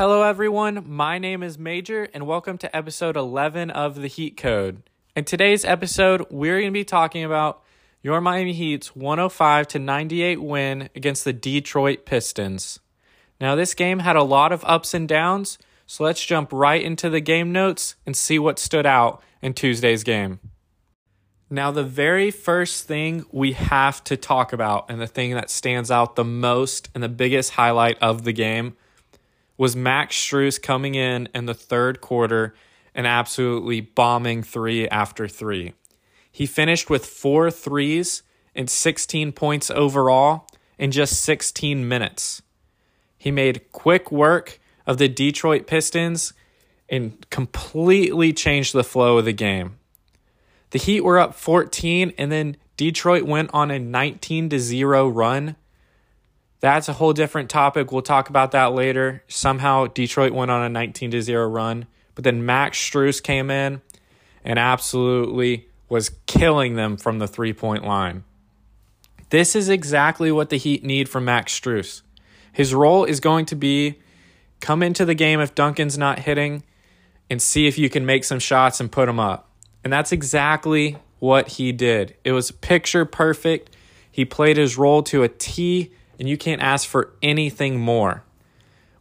Hello, everyone. My name is Major, and welcome to episode 11 of The Heat Code. In today's episode, we're going to be talking about your Miami Heat's 105 to 98 win against the Detroit Pistons. Now, this game had a lot of ups and downs, so let's jump right into the game notes and see what stood out in Tuesday's game. Now, the very first thing we have to talk about, and the thing that stands out the most and the biggest highlight of the game, was Max Strus coming in in the third quarter and absolutely bombing three after three. He finished with four threes and 16 points overall in just 16 minutes. He made quick work of the Detroit Pistons and completely changed the flow of the game. The Heat were up 14 and then Detroit went on a 19 to 0 run. That's a whole different topic. We'll talk about that later. Somehow Detroit went on a 19 to 0 run, but then Max Strus came in and absolutely was killing them from the three-point line. This is exactly what the Heat need from Max Strus. His role is going to be come into the game if Duncan's not hitting and see if you can make some shots and put them up. And that's exactly what he did. It was picture perfect. He played his role to a T, and you can't ask for anything more.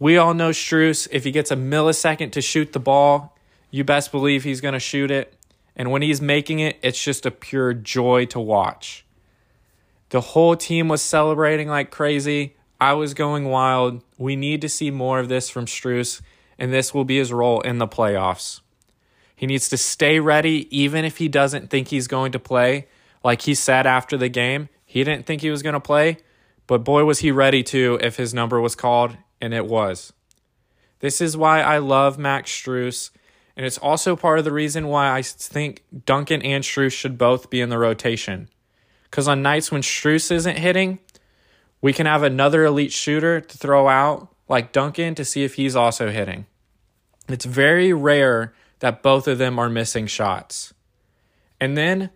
We all know Strus, if he gets a millisecond to shoot the ball, you best believe he's going to shoot it. And when he's making it, it's just a pure joy to watch. The whole team was celebrating like crazy. I was going wild. We need to see more of this from Strus, and this will be his role in the playoffs. He needs to stay ready, even if he doesn't think he's going to play. Like he said after the game, he didn't think he was going to play, but boy, was he ready to if his number was called, and it was. This is why I love Max Strus, and it's also part of the reason why I think Duncan and Strus should both be in the rotation. Because on nights when Strus isn't hitting, we can have another elite shooter to throw out, like Duncan, to see if he's also hitting. It's very rare that both of them are missing shots. And then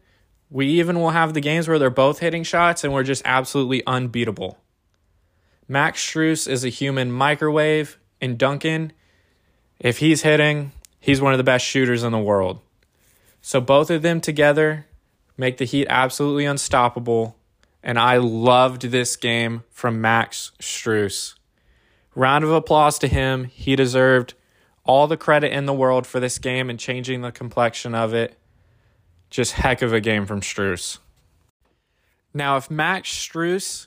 we even will have the games where they're both hitting shots and we're just absolutely unbeatable. Max Strus is a human microwave, and Duncan, if he's hitting, he's one of the best shooters in the world. So both of them together make the Heat absolutely unstoppable. And I loved this game from Max Strus. Round of applause to him. He deserved all the credit in the world for this game and changing the complexion of it. Just heck of a game from Strus. Now, if Max Strus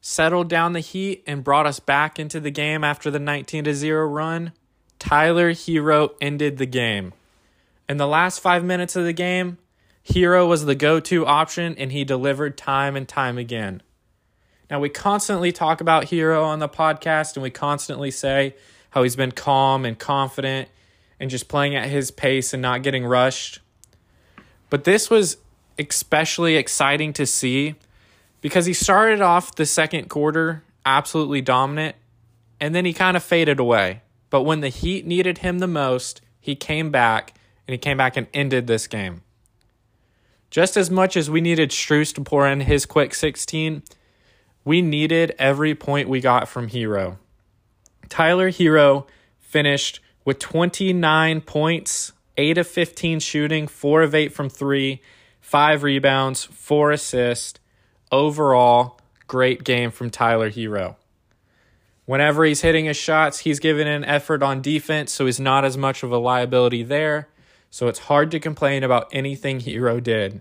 settled down the heat and brought us back into the game after the 19 to 0 run, Tyler Herro ended the game. In the last five minutes of the game, Herro was the go to option and he delivered time and time again. Now, we constantly talk about Herro on the podcast and we constantly say how he's been calm and confident and just playing at his pace and not getting rushed. But this was especially exciting to see because he started off the second quarter absolutely dominant and then he kind of faded away. But when the Heat needed him the most, he came back and he came back and ended this game. Just as much as we needed Strus to pour in his quick 16, we needed every point we got from Herro. Tyler Herro finished with 29 points, 8 of 15 shooting, 4 of 8 from 3, 5 rebounds, 4 assists. Overall, great game from Tyler Herro. Whenever he's hitting his shots, he's giving an effort on defense, so he's not as much of a liability there. So it's hard to complain about anything Herro did.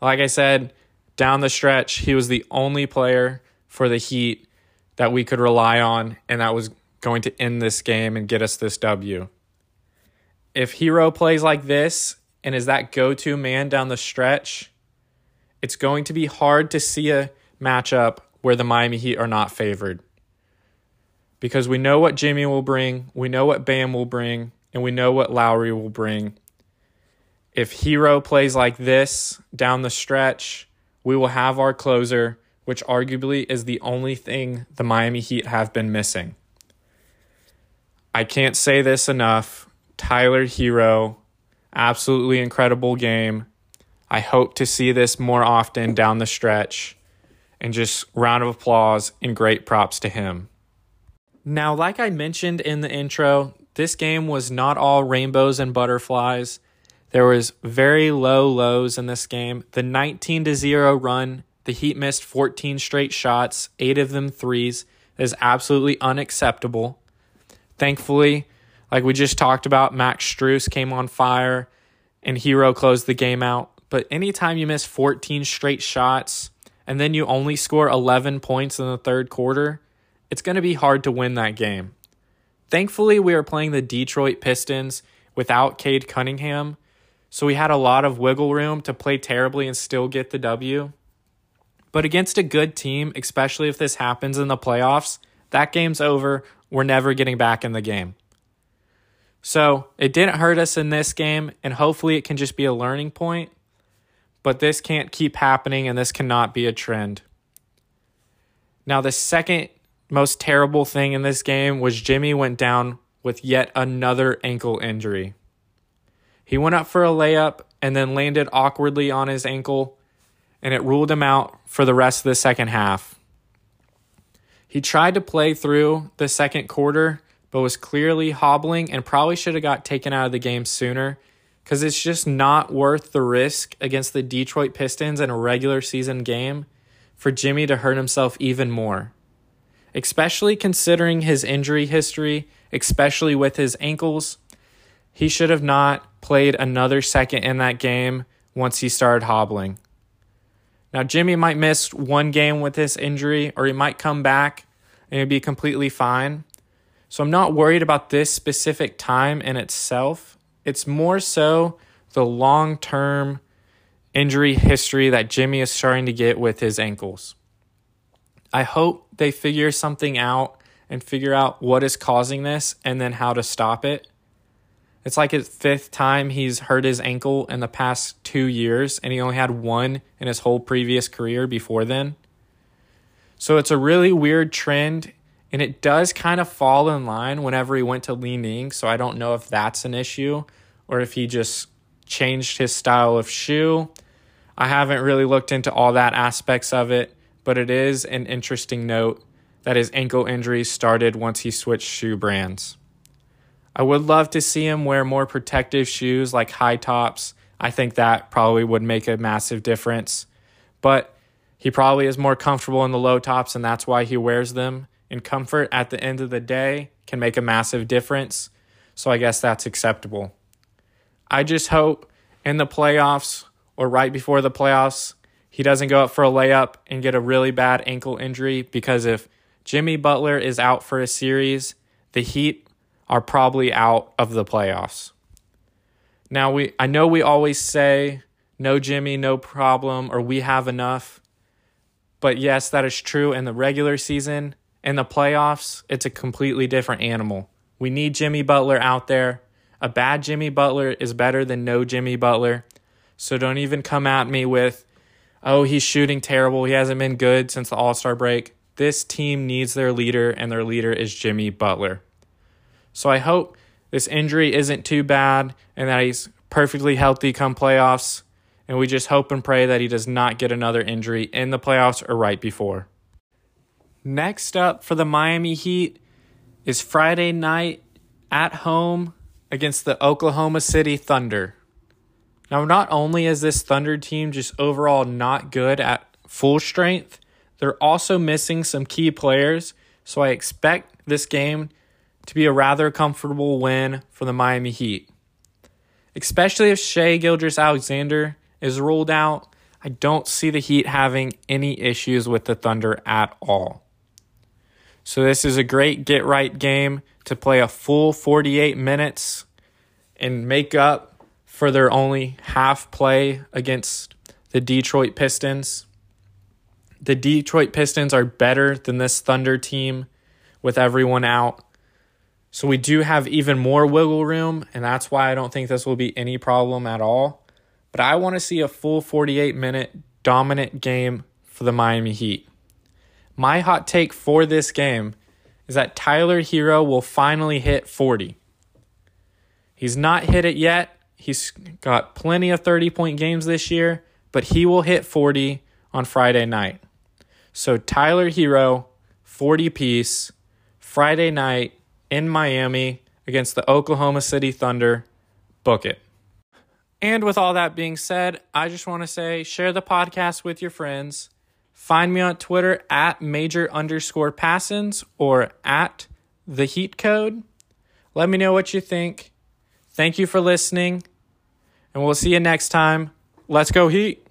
Like I said, down the stretch, he was the only player for the Heat that we could rely on and that was going to end this game and get us this W. If Herro plays like this and is that go to man down the stretch, it's going to be hard to see a matchup where the Miami Heat are not favored. Because we know what Jimmy will bring, we know what Bam will bring, and we know what Lowry will bring. If Herro plays like this down the stretch, we will have our closer which arguably is the only thing the Miami Heat have been missing. I can't say this enough. Tyler Herro, absolutely incredible game. I hope to see this more often down the stretch. And just round of applause and great props to him. Now, like I mentioned in the intro, this game was not all rainbows and butterflies. There was very low lows in this game. The 19 to 0 run, the Heat missed 14 straight shots, 8 of them threes. is absolutely unacceptable. Thankfully, like we just talked about, Max Strus came on fire and Herro closed the game out. But anytime you miss 14 straight shots and then you only score 11 points in the third quarter, it's going to be hard to win that game. Thankfully, we are playing the Detroit Pistons without Cade Cunningham, so we had a lot of wiggle room to play terribly and still get the W. But against a good team, especially if this happens in the playoffs, that game's over. We're never getting back in the game. So it didn't hurt us in this game, and hopefully it can just be a learning point. But this can't keep happening, and this cannot be a trend. Now, the second most terrible thing in this game was Jimmy went down with yet another ankle injury. He went up for a layup and then landed awkwardly on his ankle, and it ruled him out for the rest of the second half. He tried to play through the second quarter, but was clearly hobbling and probably should have got taken out of the game sooner because it's just not worth the risk against the Detroit Pistons in a regular season game for Jimmy to hurt himself even more especially considering his injury history, especially with his ankles. He should have not played another second in that game once he started hobbling. Now, Jimmy might miss one game with this injury, or he might come back and be completely fine. So I'm not worried about this specific time in itself. It's more so the long term injury history that Jimmy is starting to get with his ankles. I hope they figure something out and figure out what is causing this and then how to stop it. It's like his fifth time he's hurt his ankle in the past two years, and he only had one in his whole previous career before then. So it's a really weird trend, and it does kind of fall in line whenever he went to Li Ning. So I don't know if that's an issue or if he just changed his style of shoe. I haven't really looked into all that aspects of it but it is an interesting note that his ankle injury started once he switched shoe brands. I would love to see him wear more protective shoes like high tops. I think that probably would make a massive difference. But he probably is more comfortable in the low tops, and that's why he wears them. And comfort at the end of the day can make a massive difference. So I guess that's acceptable. I just hope in the playoffs or right before the playoffs, he doesn't go up for a layup and get a really bad ankle injury because if Jimmy Butler is out for a series, the Heat are probably out of the playoffs. Now we I know we always say no Jimmy, no problem or we have enough. But yes, that is true in the regular season. In the playoffs, it's a completely different animal. We need Jimmy Butler out there. A bad Jimmy Butler is better than no Jimmy Butler. So don't even come at me with oh, he's shooting terrible. He hasn't been good since the All Star break. This team needs their leader, and their leader is Jimmy Butler. So I hope this injury isn't too bad and that he's perfectly healthy come playoffs. And we just hope and pray that he does not get another injury in the playoffs or right before. Next up for the Miami Heat is Friday night at home against the Oklahoma City Thunder. Now, not only is this Thunder team just overall not good at full strength, they're also missing some key players. So I expect this game to be a rather comfortable win for the Miami Heat. Especially if Shai Gilgeous-Alexander is ruled out, I don't see the Heat having any issues with the Thunder at all. So this is a great get right game to play a full 48 minutes and make up for their only half play against the Detroit Pistons. The Detroit Pistons are better than this Thunder team with everyone out. So we do have even more wiggle room, and that's why I don't think this will be any problem at all. But I want to see a full 48 minute dominant game for the Miami Heat. My hot take for this game is that Tyler Herro will finally hit 40. He's not hit it yet, He's got plenty of 30 point games this year, but he will hit 40 on Friday night. So Tyler Herro, 40 piece, Friday night in Miami against the Oklahoma City Thunder. Book it. And with all that being said, I just want to say share the podcast with your friends. Find me on Twitter at major underscore passins or at the heat code. Let me know what you think. Thank you for listening, and we'll see you next time. Let's go, Heat.